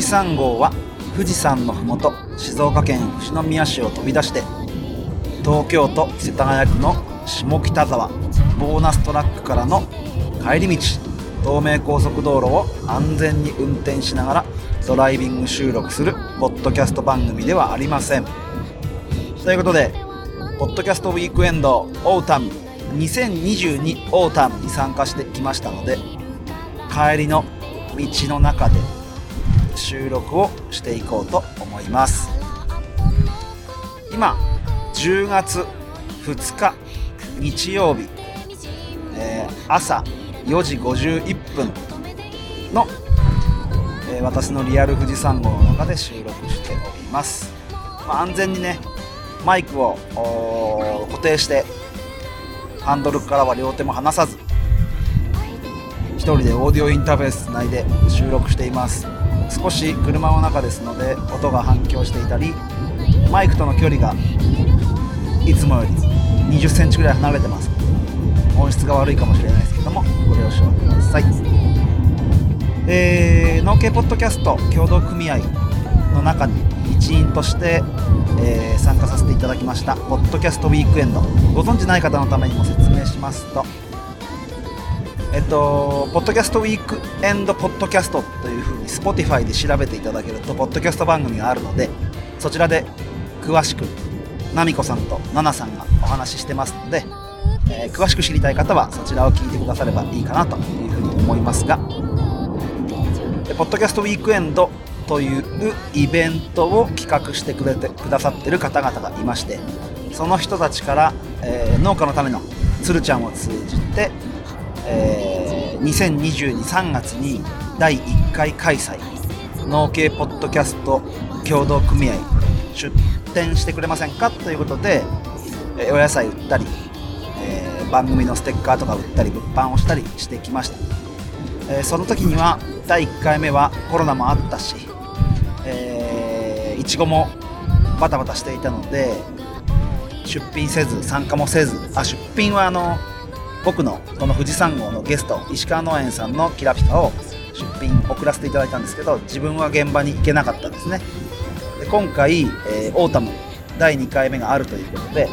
士山号は富士山のふもと静岡県富士宮市を飛び出して東京都世田谷区の下北沢ボーナストラックからの帰り道東名高速道路を安全に運転しながらドライビング収録するポッドキャスト番組ではありませんということでポッドキャストウィークエンドオータム2022オータムに参加してきましたので帰りの道の中で収録をしていこうと思います。今10月2日日曜日、えー、朝4時51分の、えー、私のリアル富士山号の中で収録しております、まあ、安全にねマイクを固定してハンドルからは両手も離さず1人でオーディオインターフェースつないで収録しています。少し車の中ですので音が反響していたりマイクとの距離がいつもより2 0センチぐらい離れてます。音質が悪いかもしれないですけどもご了承ください。えー、農系ポッドキャスト協同組合の中に一員として、えー、参加させていただきましたポッドキャストウィークエンド。ご存知ない方のためにも説明しますとえっと、ポッドキャストウィークエンドポッドキャストというふうに Spotify で調べていただけると、ポッドキャスト番組があるので、そちらで詳しく、ナミコさんとナナさんがお話ししてますので、えー、詳しく知りたい方はそちらを聞いてくださればいいかなというふうに思いますが、ポッドキャストウィークエンドというイベントを企画してくれてくださってる方々がいまして、その人たちから、えー、農家のための鶴ちゃんを通じて、えー、2022、3月に第1回開催農系ポッドキャスト協同組合出展してくれませんか？ということで、えー、お野菜売ったり、えー、番組のステッカーとか売ったり物販をしたりしてきました、えー、その時には第1回目はコロナもあったし、いちごもバタバタしていたので出品せず参加もせずあ出品はあの僕のこの富士山号のゲスト石川農園さんのキラピカを出品送らせていただいたんですけど自分は現場に行けなかったんですね。で今回、えー、オータム第2回目があるということで、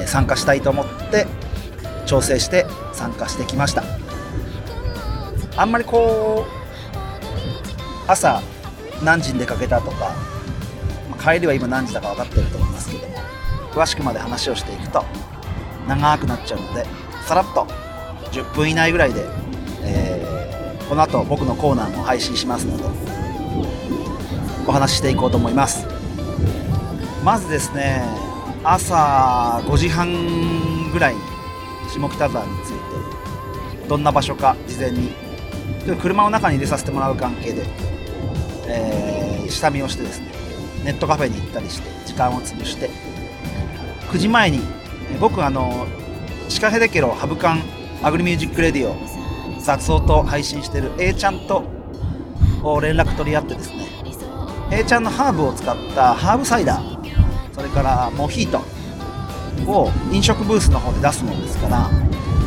えー、参加したいと思って調整して参加してきました。あんまりこう朝何時に出かけたとか帰りは今何時だか分かってると思いますけども詳しくまで話をしていくと長くなっちゃうのでさらっと10分以内ぐらいで、えー、この後僕のコーナーも配信しますのでお話ししていこうと思います。まずですね朝5時半ぐらいに下北沢に着いてどんな場所か事前に車の中に入れさせてもらう関係で、えー、下見をしてですねネットカフェに行ったりして時間を潰して9時前に僕あのシカヘデケロハブカンアグリミュージックレディオ雑音と配信してる A ちゃんと連絡取り合ってですね。A ちゃんのハーブを使ったハーブサイダーそれからモヒートを飲食ブースの方で出すもんですから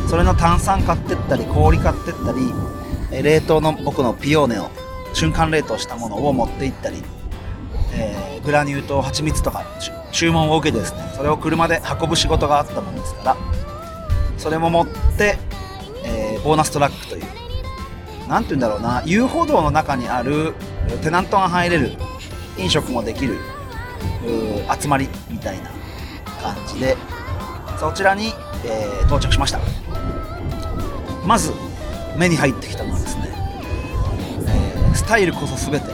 それの炭酸買ってったり氷買ってったり冷凍の僕のピオーネを瞬間冷凍したものを持って行ったり、えー、グラニューと蜂蜜とか注文を受けてですねそれを車で運ぶ仕事があったもんですからそれも持って、えー、ボーナストラックという何て言うんだろうな遊歩道の中にあるテナントが入れる飲食もできる集まりみたいな感じでそちらに、えー、到着しました。まず目に入ってきたのはですね、えー、スタイルこそ全て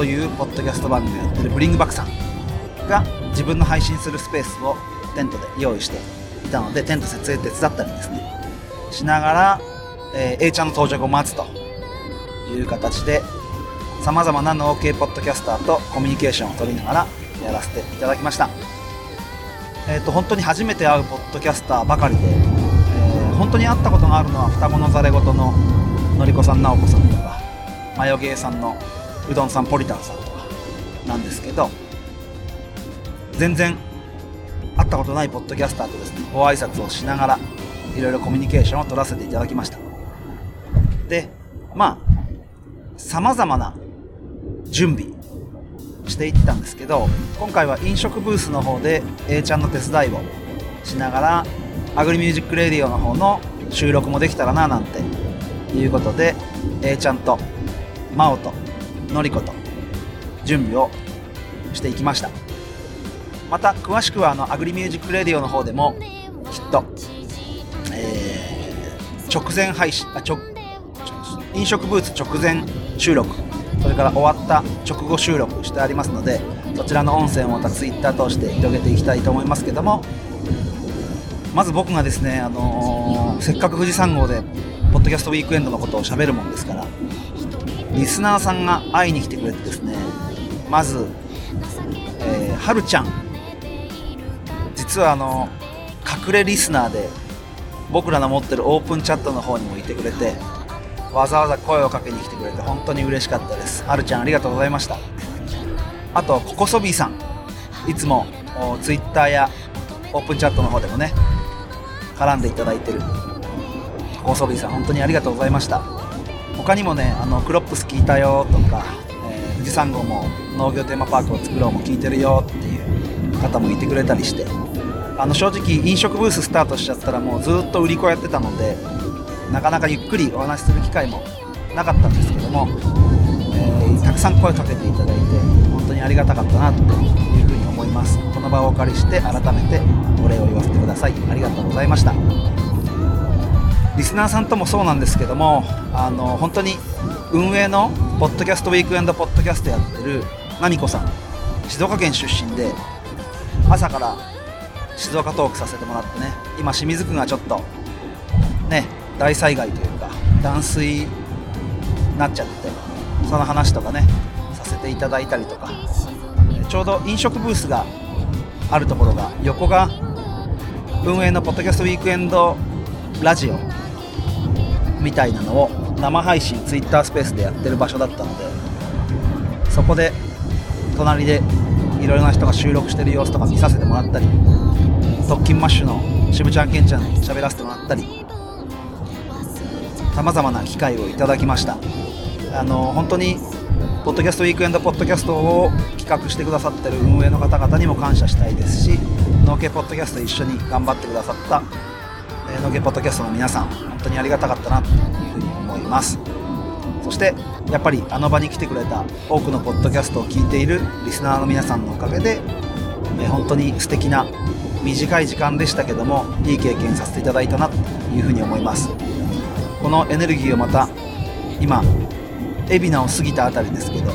というポッドキャスト番組をやってるブリングバックさんが自分の配信するスペースをテントで用意していたのでテント設営手伝ったりですね。しながら、えー、A ちゃんの到着を待つという形でさまざまな農系ポッドキャスターとコミュニケーションを取りながらやらせていただきました。えっ、ー、と本当に初めて会うポッドキャスターばかりで、えー、本当に会ったことがあるのは双子のざれ言ののりこさん直子さんとかマヨゲーさんのうどんさんポリタンさんとかなんですけど全然会ったことないポッドキャスターとですねご挨拶をしながらいろいろコミュニケーションを取らせていただきました。でまあさまざまな準備していったんですけど今回は飲食ブースの方で A ちゃんの手伝いをしながらアグリミュージックレディオの方の収録もできたらななんていうことで A ちゃんと真央とのりこと準備をしていきました。また詳しくはあのアグリミュージックレディオの方でもきっと、えー直前配信あ直飲食ブース直前収録それから終わった直後収録してありますのでそちらの音声もまたツイッター通して広げていきたいと思いますけどもまず僕がですね、あのーせっかく富士山号でポッドキャストウィークエンドのことを喋るもんですからリスナーさんが会いに来てくれてですねまず、えーはるちゃん。実はあの隠れリスナーで僕らの持ってるオープンチャットの方にもいてくれてわざわざ声をかけに来てくれて本当に嬉しかったです。はるちゃんありがとうございました。あとココソビーさん。いつもツイッターやオープンチャットの方でもね絡んでいただいてる。ココソビーさん本当にありがとうございました。他にもねあのクロップス聞いたよとか、えー富士山号も農業テーマパークを作ろうも聞いてるよっていう方もいてくれたりしてあの正直飲食ブーススタートしちゃったらもうずっと売り子やってたのでなかなかゆっくりお話しする機会もなかったんですけども、えーたくさん声かけていただいて本当にありがたかったなっていうふうに思います。この場をお借りして改めてお礼を言わせてください。ありがとうございました。リスナーさんともそうなんですけどもあの本当に運営のポッドキャストウィークエンドポッドキャストやってるなみこさん静岡県出身で朝から静岡トークさせてもらってね今清水区がちょっとね大災害というか断水になっちゃってその話とかねさせていただいたりとかちょうど飲食ブースがあるところが横が運営のポッドキャストウィークエンドラジオみたいなのを生配信ツイッタースペースでやってる場所だったのでそこで隣でいろいろな人が収録してる様子とか見させてもらったり特勤マッシュの渋ちゃんけんちゃんに喋らせてもらったりさまざまな機会をいただきました。あの本当にポッドキャストウィークエンドポッドキャストを企画してくださってる運営の方々にも感謝したいですし農家ポッドキャスト一緒に頑張ってくださった農家ポッドキャストの皆さん本当にありがたかったなというふうに思います。そしてやっぱりあの場に来てくれた多くのポッドキャストを聞いているリスナーの皆さんのおかげで、え本当に素敵な短い時間でしたけどもいい経験させていただいたなというふうに思います。このエネルギーをまた今海老名を過ぎたあたりですけど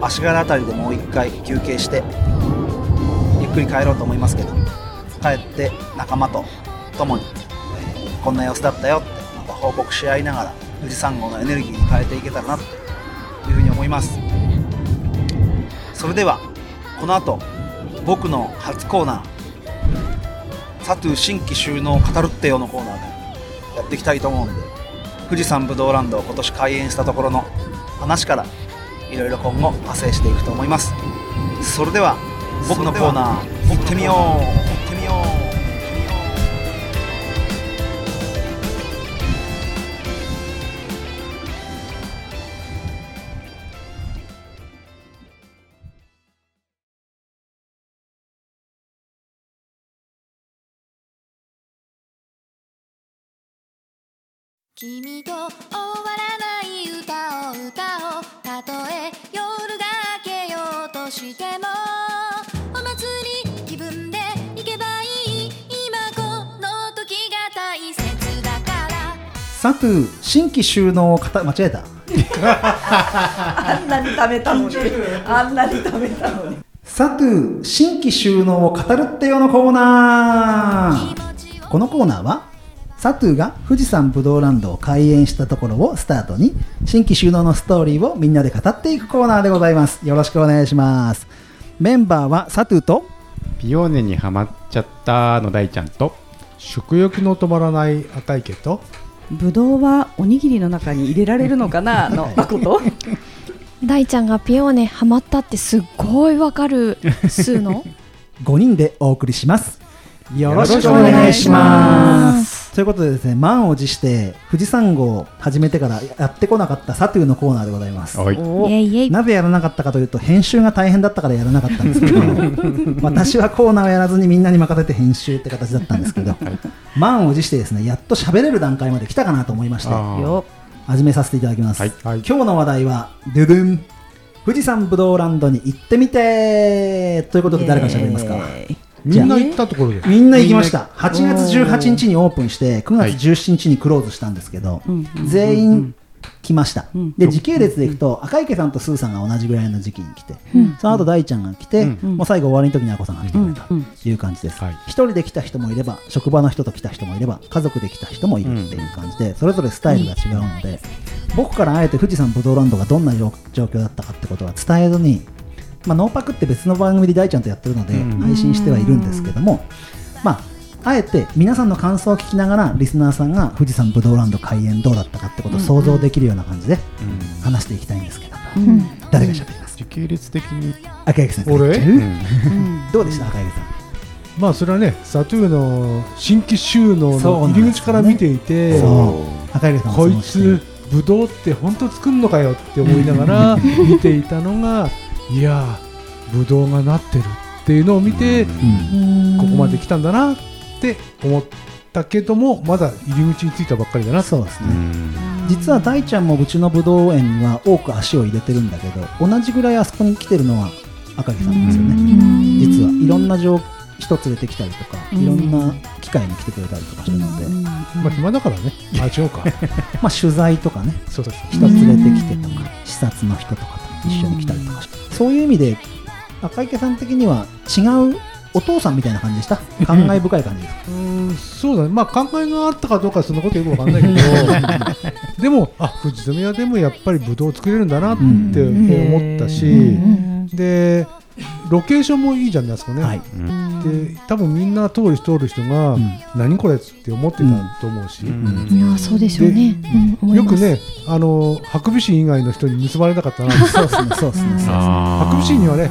足柄あたりでもう一回休憩してゆっくり帰ろうと思いますけど帰って仲間と共に、こんな様子だったよってまた報告し合いながら富士山号のエネルギーに変えていけたらなというふうに思います。それではこの後僕の初コーナーサトゥ新規収納を語るってよのコーナーでやっていきたいと思うんで富士山ぶどうランドを今年開園したところの話からいろいろ今後派生していくと思います。それでは僕のコーナー行ってみよう行ってみよう君と終わらない歌を歌おうたとえ夜が明けようとしてもお祭り気分で行けばいい今この時が大切だから。サトゥ新規収納をかた間違えたあんなに貯めたのに。あんなに貯めたのにサトゥ新規収納を語るってよのコーナー。このコーナーはサトゥが富士山ぶどうランドを開園したところをスタートに新規収納のストーリーをみんなで語っていくコーナーでございます。よろしくお願いします。メンバーはサトゥとピオーネにはまっちゃったの大ちゃんと食欲の止まらない赤池とぶどうはおにぎりの中に入れられるのかなのこと大ちゃんがピオーネハマったってすっごいわかる。数の？5人でお送りしますよろしくお願いします。ということでですね満を持して富士山号を始めてからやってこなかったサトゥーのコーナーでございます。なぜやらなかったかというと編集が大変だったからやらなかったんですけど 私はコーナーをやらずにみんなに任せて編集って形だったんですけど、満を持してですねやっと喋れる段階まで来たかなと思いまして始めさせていただきます、はい。はい。今日の話題はドゥドゥン。富士山ぶどうランドに行ってみてということで誰から喋りますか？みんな行ったところでみんな行きました。8月18日にオープンして9月17日にクローズしたんですけど、全員来ました、で時系列でいくと赤池さんとスーさんが同じぐらいの時期に来て、その後大ちゃんが来て、もう最後終わりの時にあこさんが来てくれたという感じです。一、はい。人で来た人もいれば職場の人と来た人もいれば家族で来た人もいるっていう感じで、それぞれスタイルが違うので、僕からあえて富士山ぶどうランドがどんな状状況だったかってことは伝えずにまあ、ノーパクって別の番組で大ちゃんとやってるので配信してはいるんですけども、まあ、あえて皆さんの感想を聞きながらリスナーさんが富士山ぶどうランド開園どうだったかってことを想像できるような感じで話していきたいんですけども、誰が喋ります？時系列的に、赤池さん俺？どうでした？赤池さん。まあそれはねサトゥーの新規収納の入り口から見ていて、そう。赤池さんもこいつブドウって本当作るのかよって思いながら見ていたのがいやーブドウがなってるっていうのを見て、うん。ここまで来たんだなって思ったけどもまだ入り口に着いたばっかりだな。そうですね。うん。実は大ちゃんもうちのぶどう園には多く足を入れてるんだけど同じぐらいあそこに来てるのは赤池さんなんですよね。実はいろんな状人連れてきたりとかいろんな機会に来てくれたりとかするので、まあ暇だからねあ違うかまあ 取材とかねそうそう人連れてきてとか視察の人とかと一緒に来たりとかしてそういう意味で赤池さん的には違うお父さんみたいな感じでした？感慨深い感じですかうーんそうだね。まあ考えがあったかどうかはそんなことよくわかんないけど。でもあ富士宮でもやっぱりブドウ作れるんだなって思ったし、でロケーションもいいじゃんねあそこね、はい。で多分みんな通る人通る人が、ん。何これって思ってたと思うし、うん。いやそうでしょうね、よくねあのハクビシン以外の人に盗まれなかったな。そうですねそうですね。ハクビシンにはね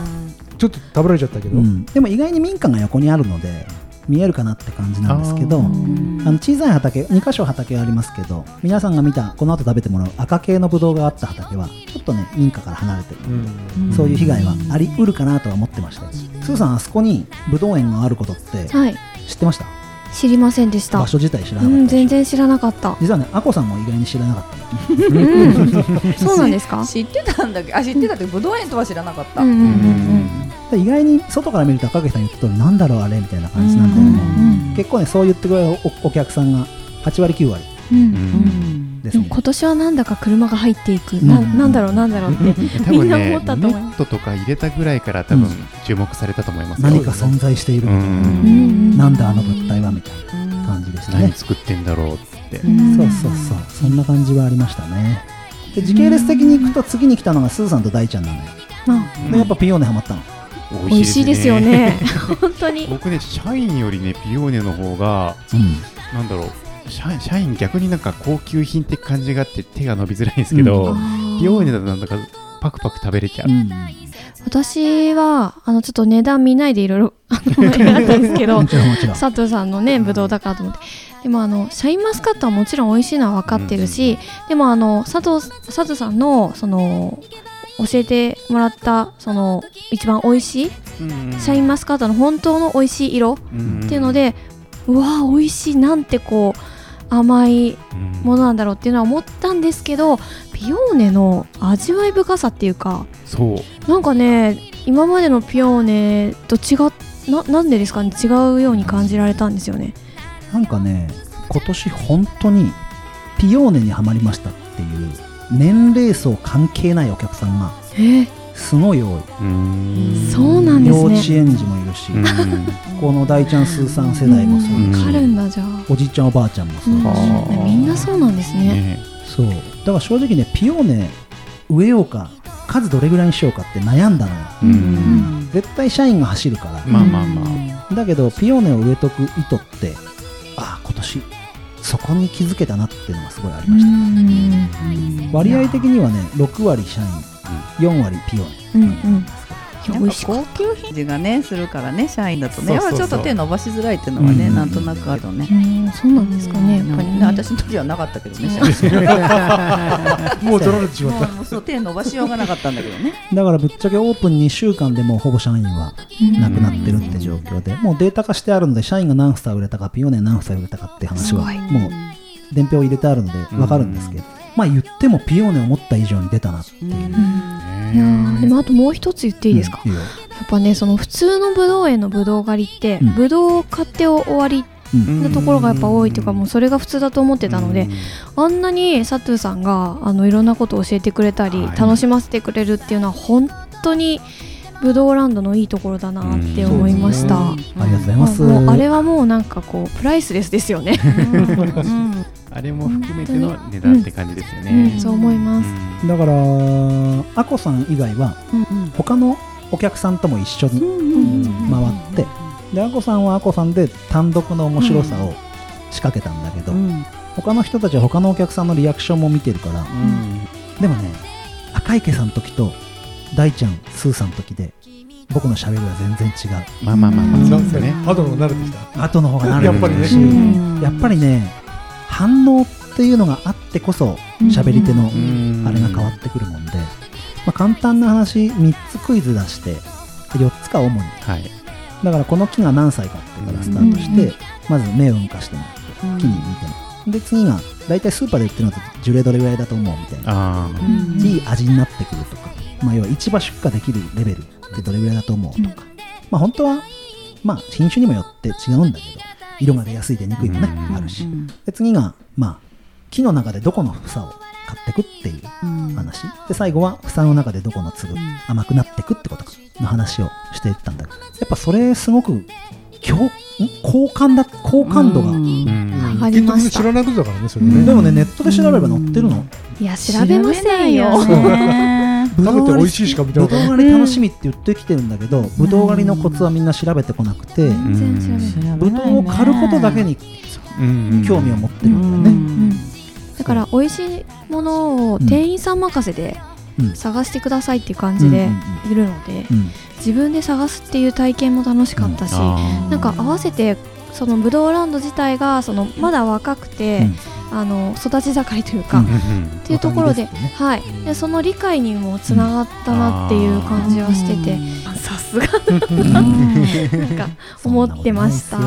ちょっと食べられちゃったけど、うん。でも意外に民家が横にあるので見えるかなって感じなんですけどあの小さい畑2箇所畑がありますけど皆さんが見たこの後食べてもらう赤系のブドウがあった畑はちょっとね民家から離れてる。うん。そういう被害はありうるかなとは思ってました。スーさんあそこにブドウ園があることってはい。知ってました？知りませんでした。場所自体知らなうんかったでしょ。全然知らなかった。実はねアコさんも意外に知らなかった。のうんそうなんですか？知ってたんだけどあ知ってたってぶどう園とは知らなかった、うんうんうんで意外に外から見ると赤池さん言った通りなんだろうあれみたいな感じなんだけども、うん結構ねそう言ってくれるおお客さんが8割9割うん。うん。うんですねでも今年はなんだか車が入っていく、ん。ななんだろうなんだろうって みんな思ったとネ思います。ットとか入れたぐらいから多分うん。注目されたと思いますよ。何か存在している。みたいな、うん。うん。なんだあの物体はみたいな感じでしたね。何作ってんだろうって。うん。そうそうそう。そんな感じはありましたね。で時系列的にいくと次に来たのがスーさんと大ちゃんなのよ。まあでやっぱピオーネハマったの美味しいですよね。本当に。僕ね社員よりねピオーネの方がうん。なんだろう社社員逆になんか高級品って感じがあって手が伸びづらいんですけど、ピオーネだとなんだかパクパク食べれちゃう、うん。私はあのちょっと値段見ないでいろいろあの選んだんですけどもちろんもちろん。佐藤さんのねぶどうだからと思って。でもあのシャインマスカットはもちろん美味しいのは分かってるし、でもあの佐藤佐藤さんのその教えてもらったその一番美味しいうんシャインマスカットの本当の美味しい色うん。っていうので、うわー美味しいなんてこう甘いうん。ものなんだろうっていうのは思ったんですけどピオーネの味わい深さっていうかそう。なんかね今までのピオーネと違っななんでですかね違うように感じられたんですよね。なんかね今年本当にピオーネにはまりましたっていう年齢層関係ないお客さんがえ？すごい多い。うん。そうなんですね。幼稚園児もいるし、うん。この大ちゃんスーさん世代もそううん。だし、わかるんだじゃあ。おじいちゃんおばあちゃんもそうだし、みんなそうなんですね。ね。そう。だから正直ねピオーネ植えようか数どれぐらいにしようかって悩んだのよ。うん。絶対社員が走るから、まあまあまあ。だけどピオーネを植えとく意図ってああ今年そこに気づけたなっていうのがすごいありました、割合的にはね6割社員4割ピオーネうんうん。高級品がねするからね社員だとねそうそうそう。やっぱちょっと手伸ばしづらいっていうのはね、うん。なんとなくあるよね。たうんそうなんですかねやっぱりね。うん私の時はなかったけどね、もう取られてしまった。もうもうそう手伸ばしようがなかったんだけどね。だからぶっちゃけオープン2週間でもうほぼ社員はなくなってるって状況で、もうデータ化してあるので、社員が何房売れたか、ピオーネ何房売れたかって話は、もう伝票を入れてあるので分かるんですけど、まあ言ってもピオーネ思った以上に出たなっていう。いやーでもあともう一つ言っていいですか、うんいいよ。やっぱねその普通のブドウ園のブドウ狩りって、うん。ブドウを買って終わりうんなところがやっぱ多いっていうかもうそれが普通だと思ってたので、あんなにサトゥーさんがあのいろんなことを教えてくれたり、はい楽しませてくれるっていうのは本当にブドウランドのいいところだなって思いました。ありがとうございます。もうあれはもうなんかこうプライスレスですよね。うんあれも含めての値段って感じですようねん、。そう思います。うん。だから、アコさん以外は、他のお客さんとも一緒に回って、で、アコさんはアコさんで単独の面白さを仕掛けたんだけど、他の人たちは他のお客さんのリアクションも見てるから、でもね、赤池さんの時と大ちゃん、スーさんの時で、僕の喋りは全然違う。まあまあまあまあ、そうですよね。後の慣れてきた。後の方が慣れてるし、やっぱりね。やっぱりね、反応っていうのがあってこそ、喋り手のうん。あれが変わってくるもんで、まあ、簡単な話、3つクイズ出して、4つか主に。はい。だからこの木が何歳かってからスタートして、まず目を動かしてもらって、木に見てもで、次が、大体スーパーで売ってるのと樹齢どれぐらいだと思うみたいな。いい味になってくるとか、まあ、要は市場出荷できるレベルってどれぐらいだと思うとか、まあ本当は、まあ品種にもよって違うんだけど、色が出やすい出にくいもね、うんあるし。で、次が、まあ、木の中でどこの房を買ってくっていう話。で、最後は房の中でどこの粒、甘くなってくってことかの話をしていったんだけど、やっぱそれすごく、好感だ、好感度が、うん。上がりました。きっとみんな知らないことだからねそれね、でもね、ネットで調べれば載ってるの。いや調べませんよ。食べて美味しいしか見たぶどうことない。狩り楽しみって言ってきてるんだけど、ぶどう狩りのコツはみんな調べてこなくて、全然調べない。ぶどうを狩ることだけにうん興味を持ってるんだよね。うんだから美味しいものを店員さん任せでうん。探してくださいっていう感じでいるので、うん。自分で探すっていう体験も楽しかったし、あなんか合わせてそのブドウランド自体がそのまだ若くて、あの育ち盛りというか、うんっーていうところで、ですね。はい、でその理解にもつながったなっていう感じはしてて、さすが。なんか思ってました。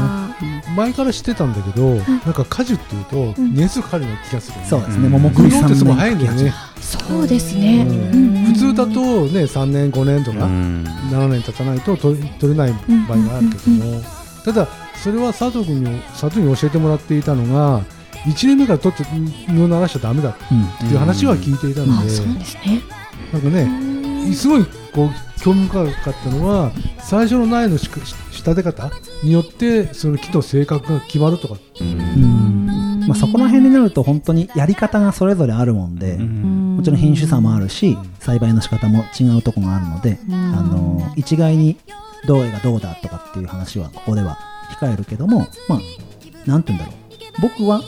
前から知ってたんだけど、なんか果樹っていうとうん。年数かかるような気がする、そうですね、うん。桃栗3ブドウってすごい年早いんだよね、そうですね。うん。うん。普通だとね3年5年とかうん。7年経たないと取取れない場合があるけども、ただそれは佐藤君に佐藤に教えてもらっていたのが1年目から取って実をならしちゃダメだっうんていう話は聞いていたのあ、で。なんかねすごいこう興味深かったのは最初の苗の仕立て方によってその木の性格が決まるとか。うん。まあ、そこら辺になると本当にやり方がそれぞれあるもんで、もちろん品種差もあるし栽培の仕方も違うとこがあるので、あの一概にどうがどうだとかっていう話はここでは控えるけどもまあなんて言うんだろう。僕は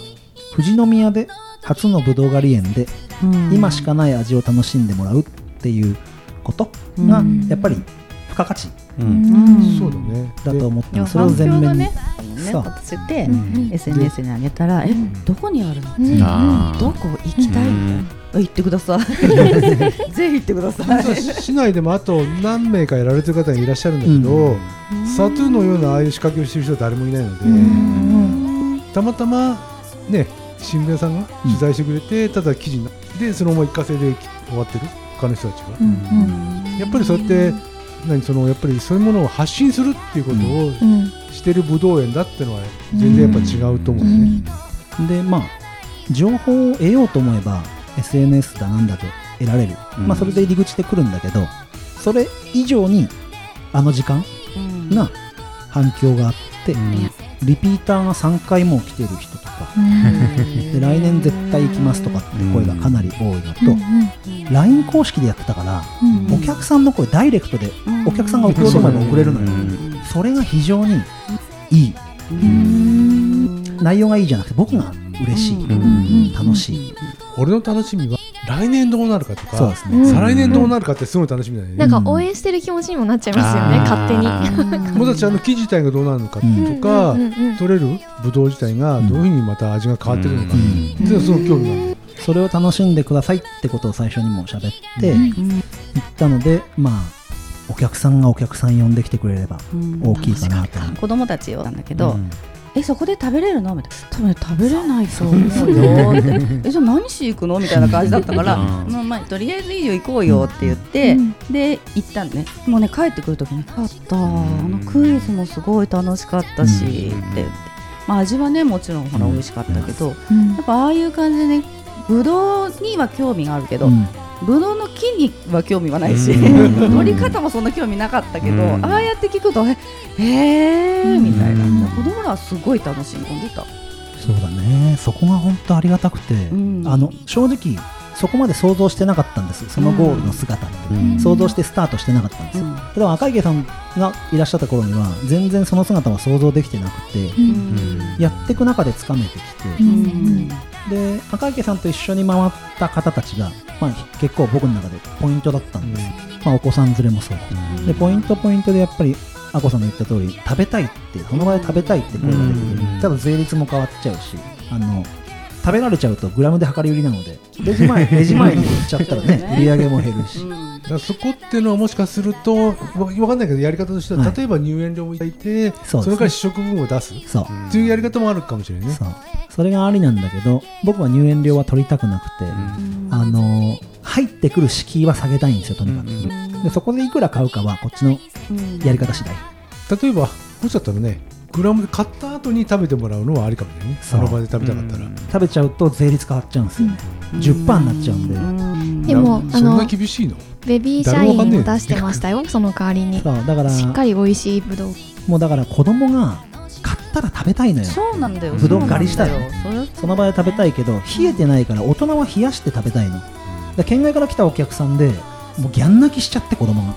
富士宮で初のぶどう狩り園で今しかない味を楽しんでもらうっていうことがうん。やっぱり付加価値うん。そうだね。だと思ってますそれを反全面に。ねそう。立て SNS に上げたらえどこにあるの？どこ行きたい？う行ってください。ぜひ行ってください。市内でもあと何名かやられてる方がいらっしゃるんだけど、サトゥーのようなああいう仕掛けをしてる人は誰もいないので、たまたまね新聞屋さんが取材してくれて、ただ記事になってそのまま一過性で終わってる他の人たちが、やっぱりそうやって何そのやっぱりそういうものを発信するっていうことをうん。してるぶどう園だっていうのは全然やっぱ違うと思うね。でまあ情報を得ようと思えば SNS だなんだで得られる、うん。まあそれで入り口で来るんだけどそれ以上にあの時間が反響があって、リピーターが3回も来てる人とか、で来年絶対行きますとかって声がかなり多いのと、LINE 公式でやってたから、お客さんの声ダイレクトでお客さんが送ろうと思えば送れるのよ、それが非常にいい、内容がいいじゃなくて僕が嬉しい、うん。楽しい、俺の楽しみは来年どうなるかとかね。うん。再来年どうなるかってすごい楽しみだよね。なんか応援してる気持ちにもなっちゃいますよね、うん。勝手に。もうだってあの木自体がどうなるのかとうんか、うんうんうんうん取れるブドウ自体がどういうふうにまた味が変わってくるのか、うってんいうのはすごく興味がある。それを楽しんでくださいってことを最初にも喋ってうん。言ったので、まあお客さんがお客さん呼んできてくれれば大きいかなと思う子供たちよなんだけど、うんえそこで食べれるの？みたいな。多分ね食べれないと思う。よえじゃあ何しに行くの？みたいな感じだったから、うん。まあまあ、とりあえずいいよ行こうよって言って、うん。で行ったんね。もうね帰ってくる時に「よかった。あのクイズもすごい楽しかったし」って言って、まあ、味はねもちろんほら美味しかったけど、うん。やっぱああいう感じでねぶどうには興味があるけど、うんぶどうの木には興味がないし、うん。取り方もそんな興味なかったけど、うん。ああやって聞くとえへーみたいな、うん子供らはすごい楽しんでた。そうだね。そこが本当ありがたくて、ん。あの正直そこまで想像してなかったんです。そのゴールの姿って、うん。想像してスタートしてなかったんですよ、でも赤池さんがいらっしゃった頃には全然その姿は想像できてなくて、うん。やっていく中でつかめてきて、うん。で赤池さんと一緒に回った方たちが、まあ、結構僕の中でポイントだったんです、まあ、お子さん連れもそう。でポイントポイントでやっぱりあこさんの言った通り食べたいってその場で食べたいって声が出てくうん。るただ税率も変わっちゃうしあの食べられちゃうとグラムで量り売りなので レジ前レジ前に売っちゃったらね売り上げも減るし、そこっていうのはもしかするとわわかんないけどやり方としては、はい。例えば入園料をいただいてそれから試食分を出す。っそう。ていうやり方もあるかもしれないね。そう。それがありなんだけど僕は入園料は取りたくなくて、あの入ってくる敷居は下げたいんですよとにかく、うんでそこでいくら買うかはこっちのやり方次第、例えばもしだったらねグラムで買った後に食べてもらうのはありかもしれないねその場で食べたかったら。食べちゃうと税率変わっちゃうんですよね、10%になっちゃうんで、でもあなそんなの厳しいの？ベビーシャインを出してましたよその代わりに。そうだからしっかり美味しいぶどう。もうだから子供が買ったら食べたいのよ。そうなんだよ。ぶどう狩りしたら。その場で食べたいけど冷えてないから大人は冷やして食べたいの。で県外から来たお客さんでもうギャン泣きしちゃって子供が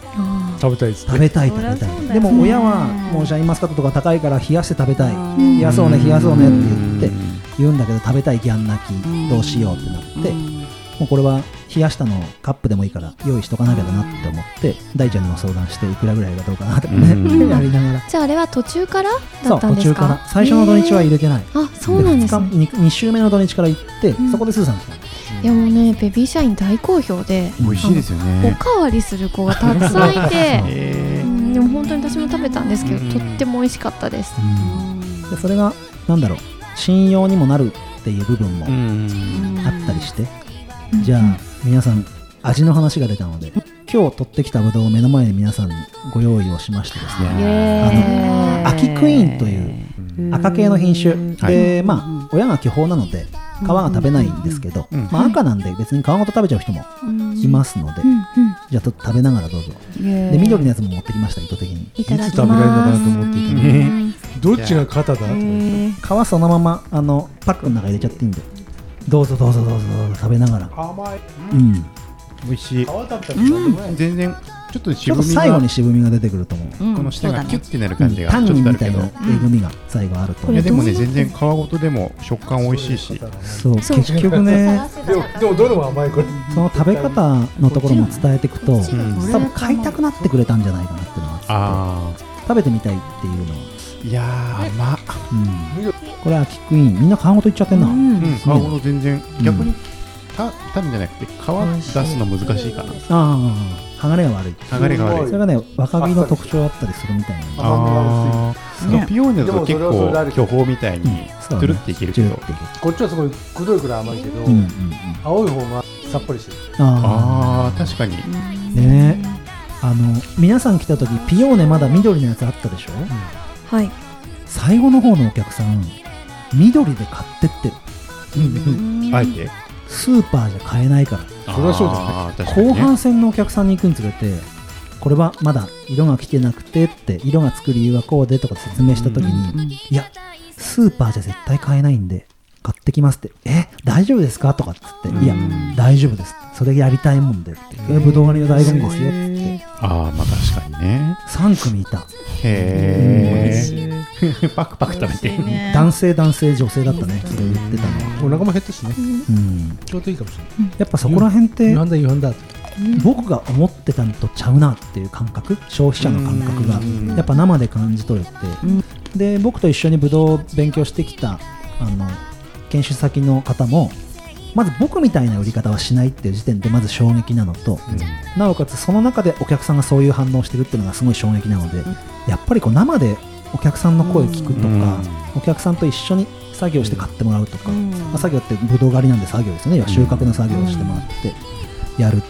食べたいです。食べたい食べたい。でも親はもうシャインマスカットとか高いから冷やして食べたい。うん。冷やそうね冷やそうねって言って言うんだけど食べたいギャン泣きどうしようってなってもうこれは冷やしたのをカップでもいいから用意しとかなきゃだなって思って大ちゃんにも相談していくらぐらいがどうかなとかねうん。やりながら。じゃああれは途中からだそうったんです途中から。か最初の土日は入れてない。あそうなんですね。2, 週目の土日から行ってん。そこでスーさん来たいやもうねベビーシャイン大好評で美味しいですよおね。かわりする子がたくさんいて えうんでも本当に私も食べたんですけどうん。とっても美味しかったです。でそれがなんだろう信用にもなるっていう部分もあったりして、じゃあ皆さん味の話が出たので今日取ってきたぶどうを目の前に皆さんにご用意をしましてですねあの秋クイーンという赤系の品種。で、まあ親が巨峰なので皮が食べないんですけど、うん。まあ、赤なんで別に皮ごと食べちゃう人もいますので、うんうん。じゃあちょっと食べながらどうぞ。で緑のやつも持ってきました意図的に。いつ食べられるのかなと思っていたのどっちが肩だとか言って皮そのままあのパックの中入れちゃっていいんで。どうぞどうぞどうぞどうぞ食べながら。甘い。うん。美味しい。皮食べたってなんでもない全然ちょっとちょっ渋み最後に渋みが出てくると思う、この舌がキュッてなる感じがタンちょっとあるけど。ニンみたいな。えぐみが最後あると。思ういやでもね全然皮ごとでも食感美味しいし。そう。そう。結局ね。でもでもどれも甘いこれ。その食べ方のところも伝えていくとうん。多分買いたくなってくれたんじゃないかなっていうのがあ食べてみたいっていうのは、あいやー甘っ。うん、これは秋クイーン。みんな皮ごといっちゃってんな、うん。皮ごと全然うん。逆にた種じゃなくて皮出すの難しいかな。ああ剥がれが悪い。剥がれが悪い。それ。がね若木の特徴だったりするみたいな。ああ。ねピオーネだと結構巨峰みたいにトゥルっていけるけど。こっちはすごいくどいくらい甘いけど、青い方がさっぱりしてる。あああ確かに。あね。あの皆さん来た時ピオーネまだ緑のやつあったでしょ？はい。最後の方のお客さん緑で買ってってる。あえて？スーパーじゃ買えないから。それはそうだよね。後半戦のお客さんに行くにつれて。これはまだ色が来てなくてって色がつく理由はこうでとか説明した時にいやスーパーじゃ絶対買えないんで買ってきますって。え大丈夫ですかとかっつって。いや大丈夫ですそれやりたいもんでって。これぶどう狩りの醍醐味ですよっつって。ああまあ確かにね。3組いた。へえ。パクパク食べて。男性男性女性だったね。それを言ってたの。はお腹も減ったしね。うん。ちょうどいいかもしれない。やっぱそこら辺って夕飯だ夕飯だって僕が思ってたのとちゃうなっていう感覚。消費者の感覚が。うん。やっぱ生で感じ取れて。で僕と一緒にブドウを勉強してきたあの研修先の方もまず僕みたいな売り方はしないっていう時点でまず衝撃なのとなおかつその中でお客さんがそういう反応してるっていうのがすごい衝撃なのでやっぱりこう生でお客さんの声聞くとかお客さんと一緒に作業して買ってもらうとか、まあ、作業ってブドウ狩りなんで作業ですよね。要は収穫の作業をしてもらってやるって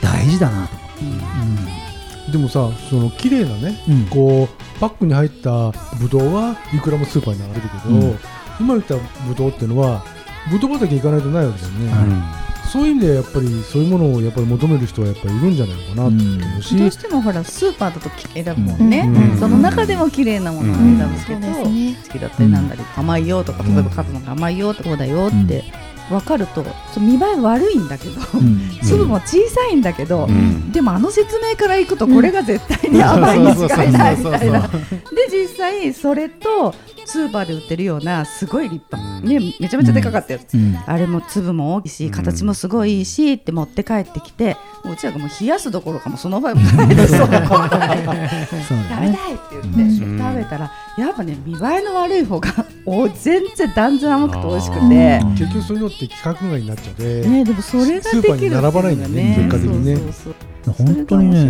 大事だなと、でもさその綺麗なねうん。こうパックに入ったブドウはいくらもスーパーに流れるけど、うん。今言ったブドウっていうのはブドウ畑行かないとないわけだよね、そういう意味でやっぱりそういうものをやっぱり求める人はやっぱりいるんじゃないのかなって思うし、どうしてもほらスーパーだと選ぶもんね、うん。その中でも綺麗なものを選ぶけど、好きだったりなんだり甘いよとか例えばカズマが甘いよとかこうだよって分かるとそう見栄え悪いんだけど、うん。粒も小さいんだけど、うん。でもあの説明からいくとこれが絶対に甘いに違いないみたいな。で実際それとスーパーで売ってるようなすごい立派、ね、めちゃめちゃでかかったやつ、うん。あれも粒も大きいし形もすごいいいしって持って帰ってきてもううちらがもう冷やすどころかもうその場合も 食べてそう食べねたいって言って、うん。食べたらやっぱね見栄えの悪い方がお全然断然甘くて美味しくて。結局そういうのって規格外になっちゃうで、ねでもそれができるスーパーに並ばないんだよね結果的にね。そうそうそう本当にね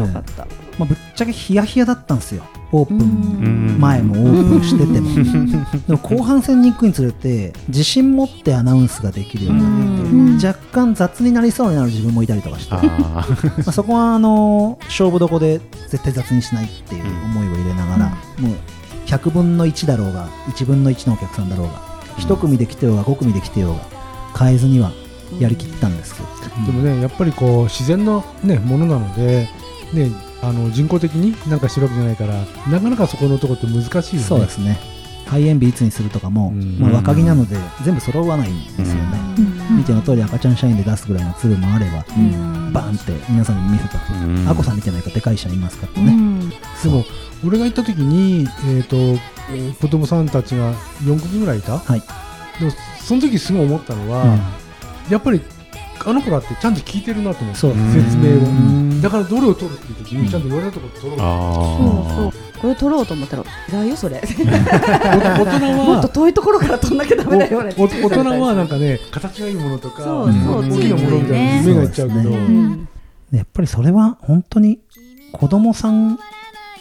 まあ、ぶっちゃけヒヤヒヤだったんですよ。オープンうん。前もオープンしてても。でも後半戦に行くにつれて自信持ってアナウンスができるようになうん。って若干雑になりそうになる自分もいたりとかして。まあそこはあの勝負どこで絶対雑にしないっていう思いを入れながら、もう100分の1だろうが1分の1のお客さんだろうが1組で来てようが5組で来てようが変えずにはやりきったんですけど、でもねやっぱりこう自然の、ね、ものなので、ね、あの人工的になんかしてるわけじゃないからなかなかそこのところって難しいよね。そうですね。肺炎日いつにするとかも、うん。まあ、若木なので全部揃わないんですよね、見ての通り赤ちゃん社員で出すぐらいの粒もあれば、バーンって皆さんに見せたって、うん。あこさん見てないかでかい社員いますからね、でも俺が行った時に、えーとえー子供さんたちが4組ぐらいいた、はいその時すごい思ったのは、やっぱりあの子らってちゃんと聞いてるなと思ってそう。説明を。ん。だからどれを取るっていう時にちゃんと言われたところ取ろうとあそうそう。これ取ろうと思ったら違うよそれ。大人もっとは遠いところから取んなきゃダメだよ大人はなんかね形がいいものとかそうそう。大きなものみたいな目がいっちゃうけど、ねうやっぱりそれは本当に子供さん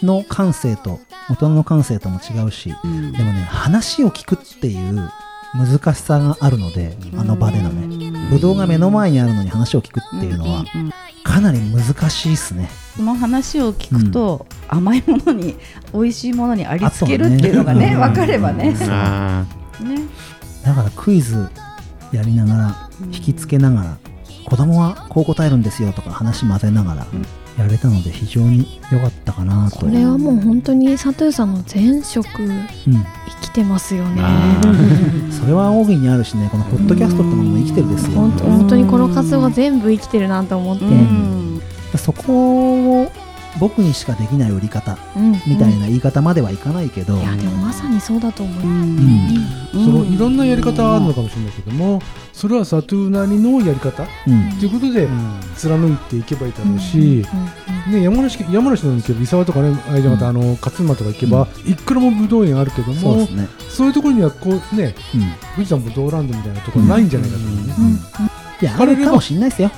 の感性と大人の感性とも違うし、うん。でもね話を聞くっていう難しさがあるのであの場でのねぶどうが目の前にあるのに話を聞くっていうのはうんうんうんかなり難しいっすね。その話を聞くと、甘いものに美味しいものにありつけるっていうのがね分かればね。だからクイズやりながら引きつけながら子供はこう答えるんですよとか話混ぜながらやれたので非常に良かったかなと。これはもう本当に佐藤さんの前職うん。生きてますよね。あ それは大いにあるしねこのポッドキャストってものも生きてるですよ本当本当にこの活動が全部生きてるなと思って、うんそこを僕にしかできない売り方うんみたいな言い方まではいかないけど、いやでもまさにそうだと思う、そのいろんなやり方あるのかもしれないけどもそれはサトゥーなりのやり方うん。ということで貫いていけばいいだろうし、ね、山梨県山梨の方に行けば三沢とかねあれじゃなくてあの勝沼とか行けば、いくらもぶどう園あるけどもそうですね、そういうところにはこうねうん。富士山ぶどうランドみたいなところないんじゃないかと思うね、いやあるかもしれないですよ。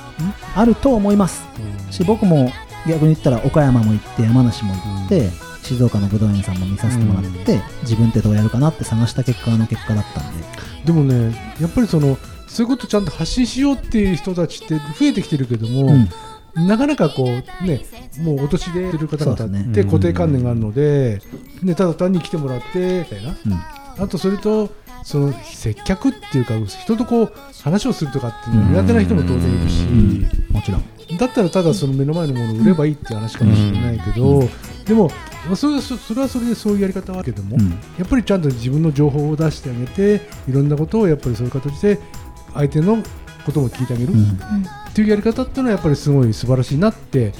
あると思います。し僕も逆に言ったら岡山も行って山梨も行って、静岡のぶどう園さんも見させてもらって、自分ってどうやるかなって探した結果あの結果だったんで。でもねやっぱりそのそういうことちゃんと発信しようっていう人たちって増えてきてるけども、なかなかこうねもうお年でやってる方々って固定観念があるので、ね、ただ単に来てもらってみたいな、あとそれとその接客っていうか人とこう話をするとかっていうのは苦手な人も当然いるし、もちろんだったらただその目の前のものを売ればいいっていう話かもしれないけど、でもまあそれはそそれはそれでそういうやり方はあるけども、うん。やっぱりちゃんと自分の情報を出してあげていろんなことをやっぱりそういう形で相手のことも聞いてあげる、うん。っていうやり方っていうのはやっぱりすごい素晴らしいなって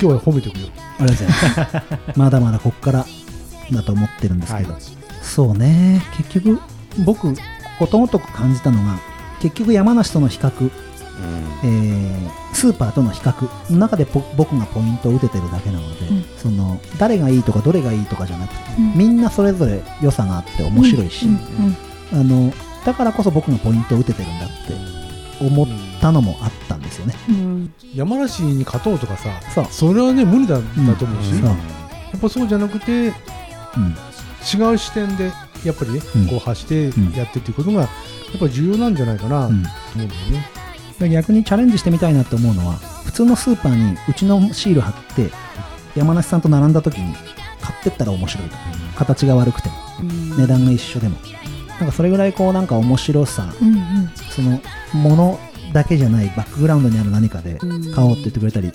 今日は褒めておくよ。ありがとうございます。まだまだここからだと思ってるんですけど、はい。そうね。結局僕ことごとく感じたのが結局山梨との比較、えースーパーとの比較の中でぼ僕がポイントを打ててるだけなので、うん。その誰がいいとかどれがいいとかじゃなくて、うん。みんなそれぞれ良さがあって面白いし、うん。あのだからこそ僕がポイントを打ててるんだって思ったのもあったんですよね。うん。山梨に勝とうとかさそれはね無理だだと思うし、やっぱそうじゃなくてうん。違う視点でやっぱりね、うん。こう発してやってっていうことがやっぱり重要なんじゃないかなとうん。思うんだよね。で逆にチャレンジしてみたいなって思うのは普通のスーパーにうちのシール貼って山梨さんと並んだ時に買ってったら面白いと形が悪くても値段が一緒でも。なんかそれぐらいこうなんか面白さうんうん。そのものだけじゃないバックグラウンドにある何かでうん。買おうって言ってくれたり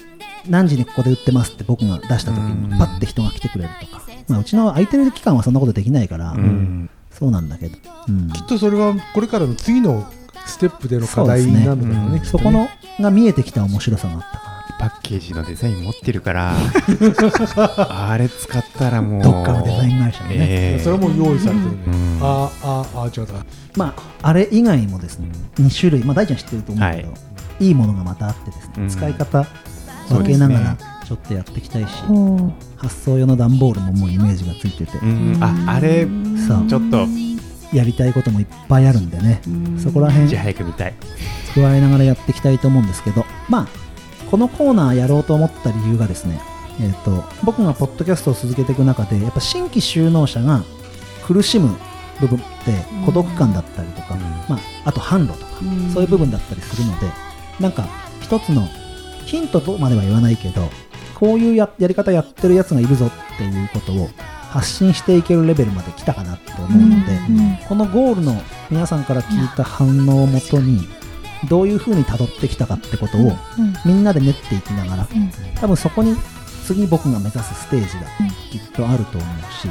何時にここで売ってますって僕が出した時うん。にパッて人が来てくれるとか、まあ、うちの空いてる期間はそんなことできないから、うん。そうなんだけど、うん。きっとそれはこれからの次のステップでの課題なんだろうね。ねそこのが見えてきた面白さがあったかパッケージのデザイン持ってるから。あれ使ったらもう。などっかのデザイン会社のね、ええ。それはもう用意されてるね。うん。ああああ違うか。まあ、あれ以外もですね、2種類、まあ、大ちゃん知ってると思うけど、、はい。いものがまたあってですね、うん。使い方分けながらちょっとやっていきたいし、発送用の段ボールももうイメージがついてて、うん。ああれそう。ちょっとやりたいこともいっぱいあるんでね、そこら辺じゃあ早く見たい。加えながらやっていきたいと思うんですけど、まあ、このコーナーやろうと思った理由がですね、えー、と僕がポッドキャストを続けていく中で、やっぱ新規就農者が苦しむ部分って孤独感だったりとか、うん。まあ、あと販路とか、そういう部分だったりするので、なんか一つのヒントとまでは言わないけど、こういうややり方やってるやつがいるぞっていうことを発信していけるレベルまで来たかなと思うので、うんこのゴールの皆さんから聞いた反応をもとに、どういうふうに辿ってきたかってことをうんみんなで練っていきながら、うん。多分そこに次僕が目指すステージがきっとあると思うし、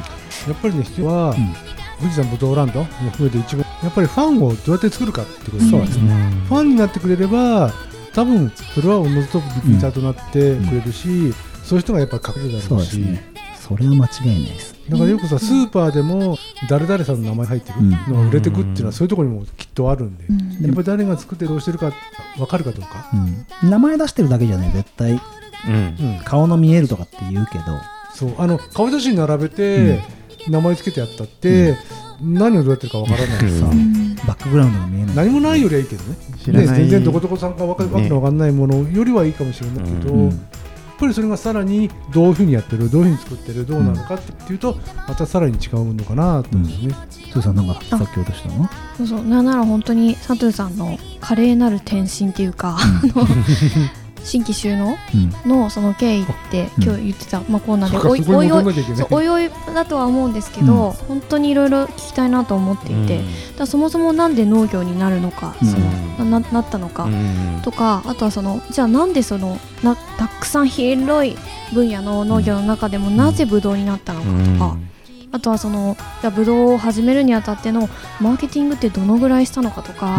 やっぱりね必要は、うん。富士山ブドウランドも含めて一番やっぱりファンをどうやって作るかってことそうですね。ファンになってくれれば多分それはおのずとリピーターとなってくれるし、そういう人がやっぱり隠れるだろうしですね。それは間違いないです。だからよくさスーパーでも誰々さんの名前入ってるうん。のが売れてくっていうのはそういうところにもきっとあるんで、うん。やっぱり誰が作ってどうしてるか分かるかどうか、うん、名前出してるだけじゃね、絶対うん。うん、顔の見えるとかって言うけど、そう。あの顔写真並べて、名前つけてやったって、何をどうやってるか分からない。しさ、う。んバックグラウンドが見えない。何もないよりはいいけどね。ね全然どこどこさんか分かわけの分かんないものよりはいいかもしれないけど、うん。やっぱりそれがさらにどういうふうにやってるどういうふうに作ってるどうなのかっていうと、またさらに違うのかなと思うね、スーさんなんかさっき落としたの？そうそうなんなら本当に佐藤さんの華麗なる転身っていうか、あの新規収納？うん。のその経緯ってうん。今日言ってた、まあ、コーナーでおいおいおいおいおいだとは思うんですけど、本当にいろいろ聞きたいなと思っていて、だそもそもなんで農業になるのか、うん。そのなななったのか、うん。とかあとはそのじゃあなんでそのなたくさん広い分野の農業の中でもなぜブドウになったのかとか、あとはそのじゃあブドウを始めるにあたってのマーケティングってどのぐらいしたのかとか、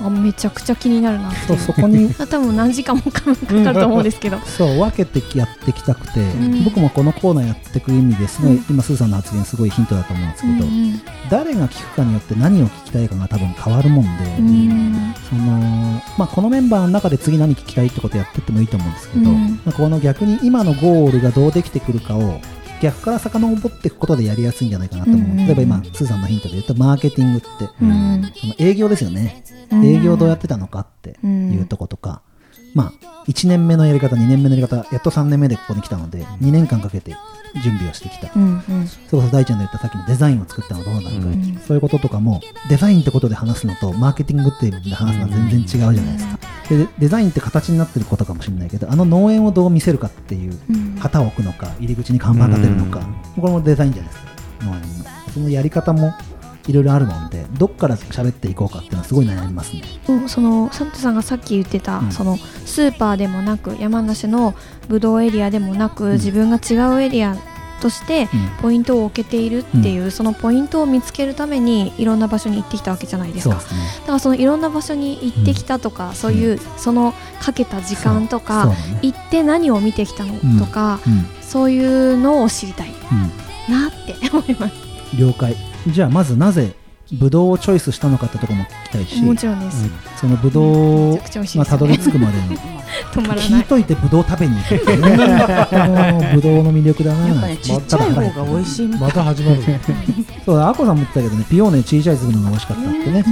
なんかめちゃくちゃ気になるなそいう。うそこに。多分何時間もかかると思うんですけど。そう分けてやってきたくて、ん。僕もこのコーナーやっていく意味ですごい、うん。今スーさんの発言すごいヒントだと思うんですけど、うん誰が聞くかによって何を聞きたいかが多分変わるもんで、うん。そのまあ、このメンバーの中で次何聞きたいってことやってってもいいと思うんですけど、うん。まあ、この逆に今のゴールがどうできてくるかを逆から遡っていくことでやりやすいんじゃないかなと思う、うん例えば今スーさんのヒントで言うとマーケティングってうん。その営業ですよね、うん。営業どうやってたのかっていうとことか、まあ1年目のやり方2年目のやり方やっと3年目でここに来たので2年間かけて準備をしてきた、うんうん。それこそ大ちゃんの言ったさっきのデザインを作ったのはどうなるか、うんそういうこととかもデザインってことで話すのとマーケティングっていうで話すのは全然違うじゃないですか、でデザインって形になってることかもしれないけどあの農園をどう見せるかっていううん。旗を置くのか入り口に看板立てるのか、これもデザインじゃないですか。農園の。そのやり方もいろいろあるもんでどっから喋っていこうかっていうのはすごい悩みますね。そのサンタさんがさっき言ってた、うん。そのスーパーでもなく山梨のブドウエリアでもなく、ん。自分が違うエリアとしてうん。ポイントを置けているっていう、そのポイントを見つけるためにいろんな場所に行ってきたわけじゃないですか。ね。だからそのいろんな場所に行ってきたとか、そういうそのかけた時間とかだね。行って何を見てきたのうん。とか、うん。そういうのを知りたいうん。なって思います。了解じゃあまずなぜブドウをチョイスしたのかってとこも聞きたいしもちろんです、そのブドウがたどり着くまでの。止まらない。聞いといてブドウ食べに行くっていうね。ブドウの魅力だなやっぱねちっちゃい方が美味しいみたい。また始まるそうだアコさんも言ってたけどねピオーネ小さい粒のが美味しかったってね、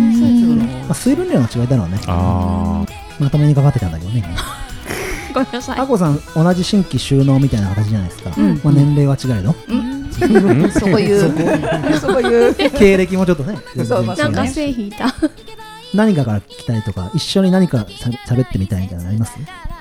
まあ、水分量の違いだろうね。あまとめにかかってたんだけどね ごめんなさい。アコさん同じ新規収納みたいな形じゃないですか、うん。まあ、年齢は違えどそこ言う。そこ言う。経歴もちょっとね。なんかね線引いた。何かから聞きたいとか一緒に何かしゃべってみたいみたいなのあります？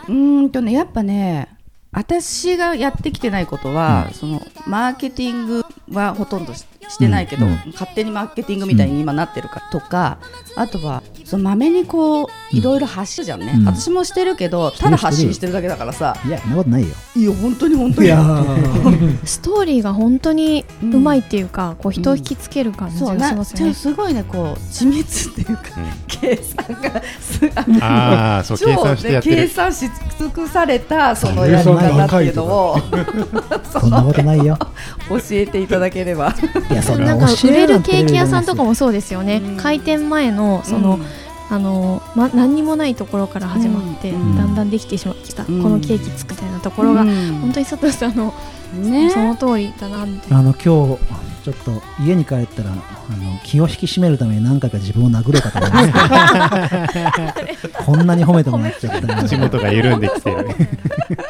うーんとねやっぱね私がやってきてないことは、そのマーケティングはほとんどししてないけど、うん。勝手にマーケティングみたいに今なってるかとか、あとはそのまめにこういろいろ発信じゃんね、うん。私もしてるけどただ発信してるだけだからさ。いやそんなことないよ。いや本当に本当に。ストーリーが本当にうまいっていうか、こう人を引きつける感じそうがしますよね。すごいねこう緻密っていうか、計算がすあのああそう計算してやってる。計算し尽くされたそのやり方っていうのを そんなことないよ。教えていただければ。いやななんか売れるケーキ屋さんとかもそうですよね、うん。開店前のその、あのま、何にもないところから始まって、うん。だんだんできてしまった、うん。このケーキ作ったようなところが、うん。本当に佐藤さんの、ね。その通りだな。あの今日ちょっと家に帰ったらあの気を引き締めるために何回か自分を殴ろうかと思います。こんなに褒めてもらっちゃったら口元が緩んできてる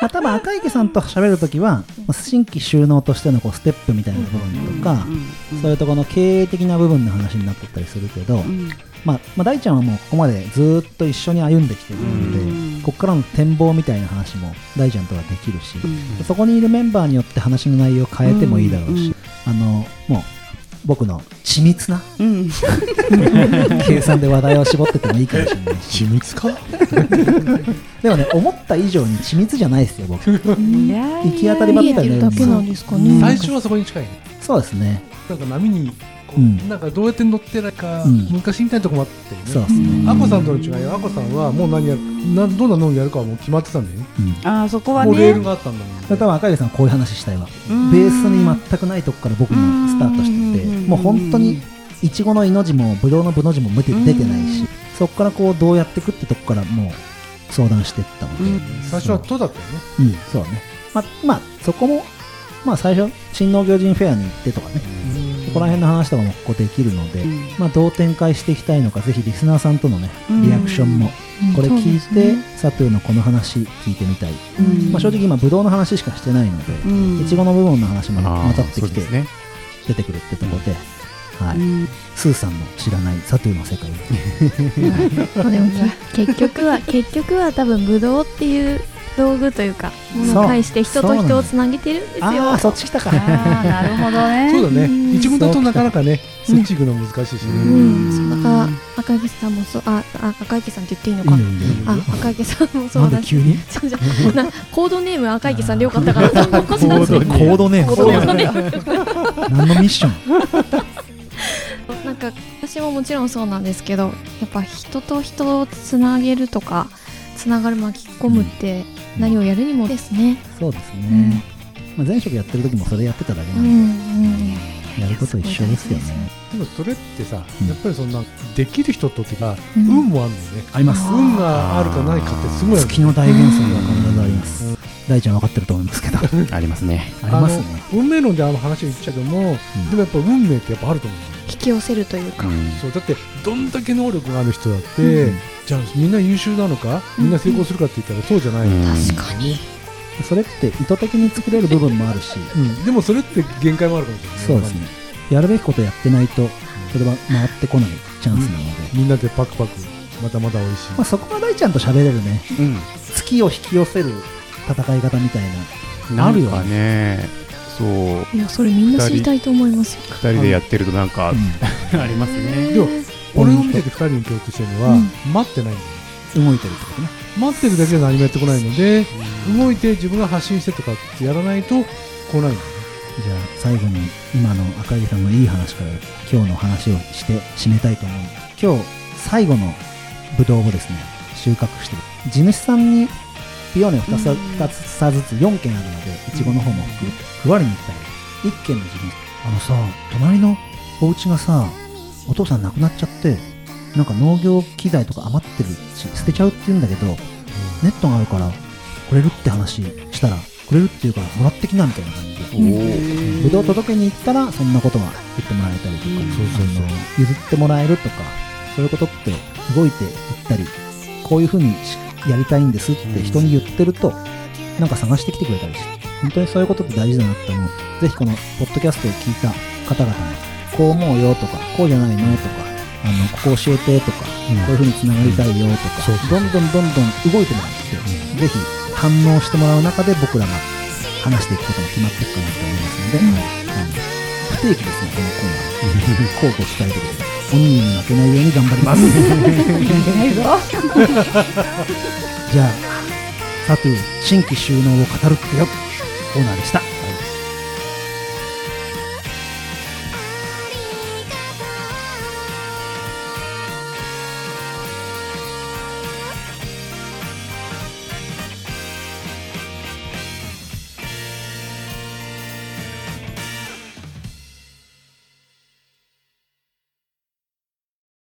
まあ多分赤池さんと喋るときはまあ新規収納としてのこうステップみたいな部分とか、そういうところの経営的な部分の話になってったりするけど、うんまあ、まあ大ちゃんはもうここまでずーっと一緒に歩んできてるので、うん。ここからの展望みたいな話も大ちゃんとはできるし、うん。そこにいるメンバーによって話の内容を変えてもいいだろうし、うん。あのもう僕の緻密なうん。計算で話題を絞っててもいいかもしれないし。緻密か？でもね思った以上に緻密じゃないですよ僕。いや行き当たりばったりだけなんですかね。最初はそこに近いね。そうですね。なんか波にこう、うん。なんかどうやって乗ってないか、うん。昔みたいなとこもあってね。そうですね。アコさんとの違いはアコさんはもう何やるなどんなのをやるかはもう決まってたんだよね。うん。あーそこはもうレールねがあったんだもんね。多分赤池さんはこういう話したいわ。うん。ベースに全くないとこから僕もスタートしててうん。もう本当にいちごのいの字もぶどうのぶの字も出て出てないしそこからこうどうやっていくってとこからもう相談してったので、うん。最初は「と」だったよね。う。ん、そうね。まあ、まあ、そこも、まあ、最初、新農業人フェアに行ってとかね、ここら辺の話とかもここできるので、うん。まあ、どう展開していきたいのか、ぜひリスナーさんとのね、うん。リアクションも、うん。これ聞いて、ね。サトゥーのこの話聞いてみたい。うん。まあ、正直今、ブドウの話しかしてないので、うん。いちごの部分の話も混ざってきてね。出てくるってところで、はい、うん。スーさんの知らないサトゥーの世界。そうでもけ結局は結局は多分ブドウっていう道具というかものを介して人と人をつなげてるんですよ。ああ、そっち来たか。なるほどね。そうだね。うん。いちごだとなかなかねそっち行くの難しいしうねん、そうだから赤池さんもそうああ赤池さんって言っていいのかな？あ赤池さんもそなんうだし。で急に？そうじゃなコードネーム赤池さんでよかったかな。と思いますコードネーム。コードネーム。何のミッション？なんか私ももちろんそうなんですけどやっぱ人と人をつなげるとかつながる巻き込むって何をやるにもですね。そうですね。まあ、前職やってる時もそれやってただけうなんんうんで、やること一緒ですよね。でもそれってさうんやっぱりそんなできる人とってかうん運もあるんだよねあります。運があるかないかってすごい月の大元帥は必ずあります。大ちゃん分かってると思いますけど。あ ありますねりますね。あの運命論であの話を言っちゃうけども、でもやっぱ運命ってやっぱあると思うんだよね引き寄せるというか。うん。そうだってどんだけ能力がある人だって、うん。じゃあみんな優秀なのかみんな成功するかって言ったらそうじゃない、うん。確かに。それって意図的に作れる部分もあるし、うん。でもそれって限界もあるかもしれない。そうですね。やるべきことやってないと、それは回ってこないチャンスなので、みんなでパクパクまだまだ美味しい、まあ、そこは大ちゃんと喋れるね、うん。月を引き寄せる戦い方みたいな、あるよかねそう。いやそれみんな知りたいと思いますよ。二人でやってるとなんか。うん。ありますね。でも俺を見てて2人に共通してるのは、うん。待ってないんだよ動いてるってことね。待ってるだけで何もやってこないので、動いて自分が発信してとかってやらないと来ないんだよね。じゃあ最後に今の赤木さんのいい話から今日の話をして締めたいと思う。今日最後のブドウをですね収穫してる。地主さんにピオーネ2つ ,2 つずつ4件あるのでいちごの方もふふわりに行ったり一軒の自分あのさ隣のお家がさお父さん亡くなっちゃってなんか農業機材とか余ってるし捨てちゃうって言うんだけど、ネットがあるからくれるって話したらくれるっていうからもらってきなみたいな感じで。ぶどう届けに行ったらそんなことが言ってもらえたりとか、あの譲ってもらえるとかそういうことって動いていったりこういうふうにしやりたいんですって人に言ってると、なんか探してきてくれたりして本当にそういうことって大事だなって思う。ぜひこのポッドキャストを聞いた方々がこう思うよとかこうじゃないのとかあのここ教えてとか、こういうふうにつながりたいよとか、どんどんどんどん動いてもらって、ぜひ反応してもらう中で僕らが話していくことも決まっていくかなと思いますので、あの不定期ですねこのコーナー。交互期待ということで本人に負けないように頑張ります。ないぞじゃあサトゥー新規収納を語るってよコーナーでした。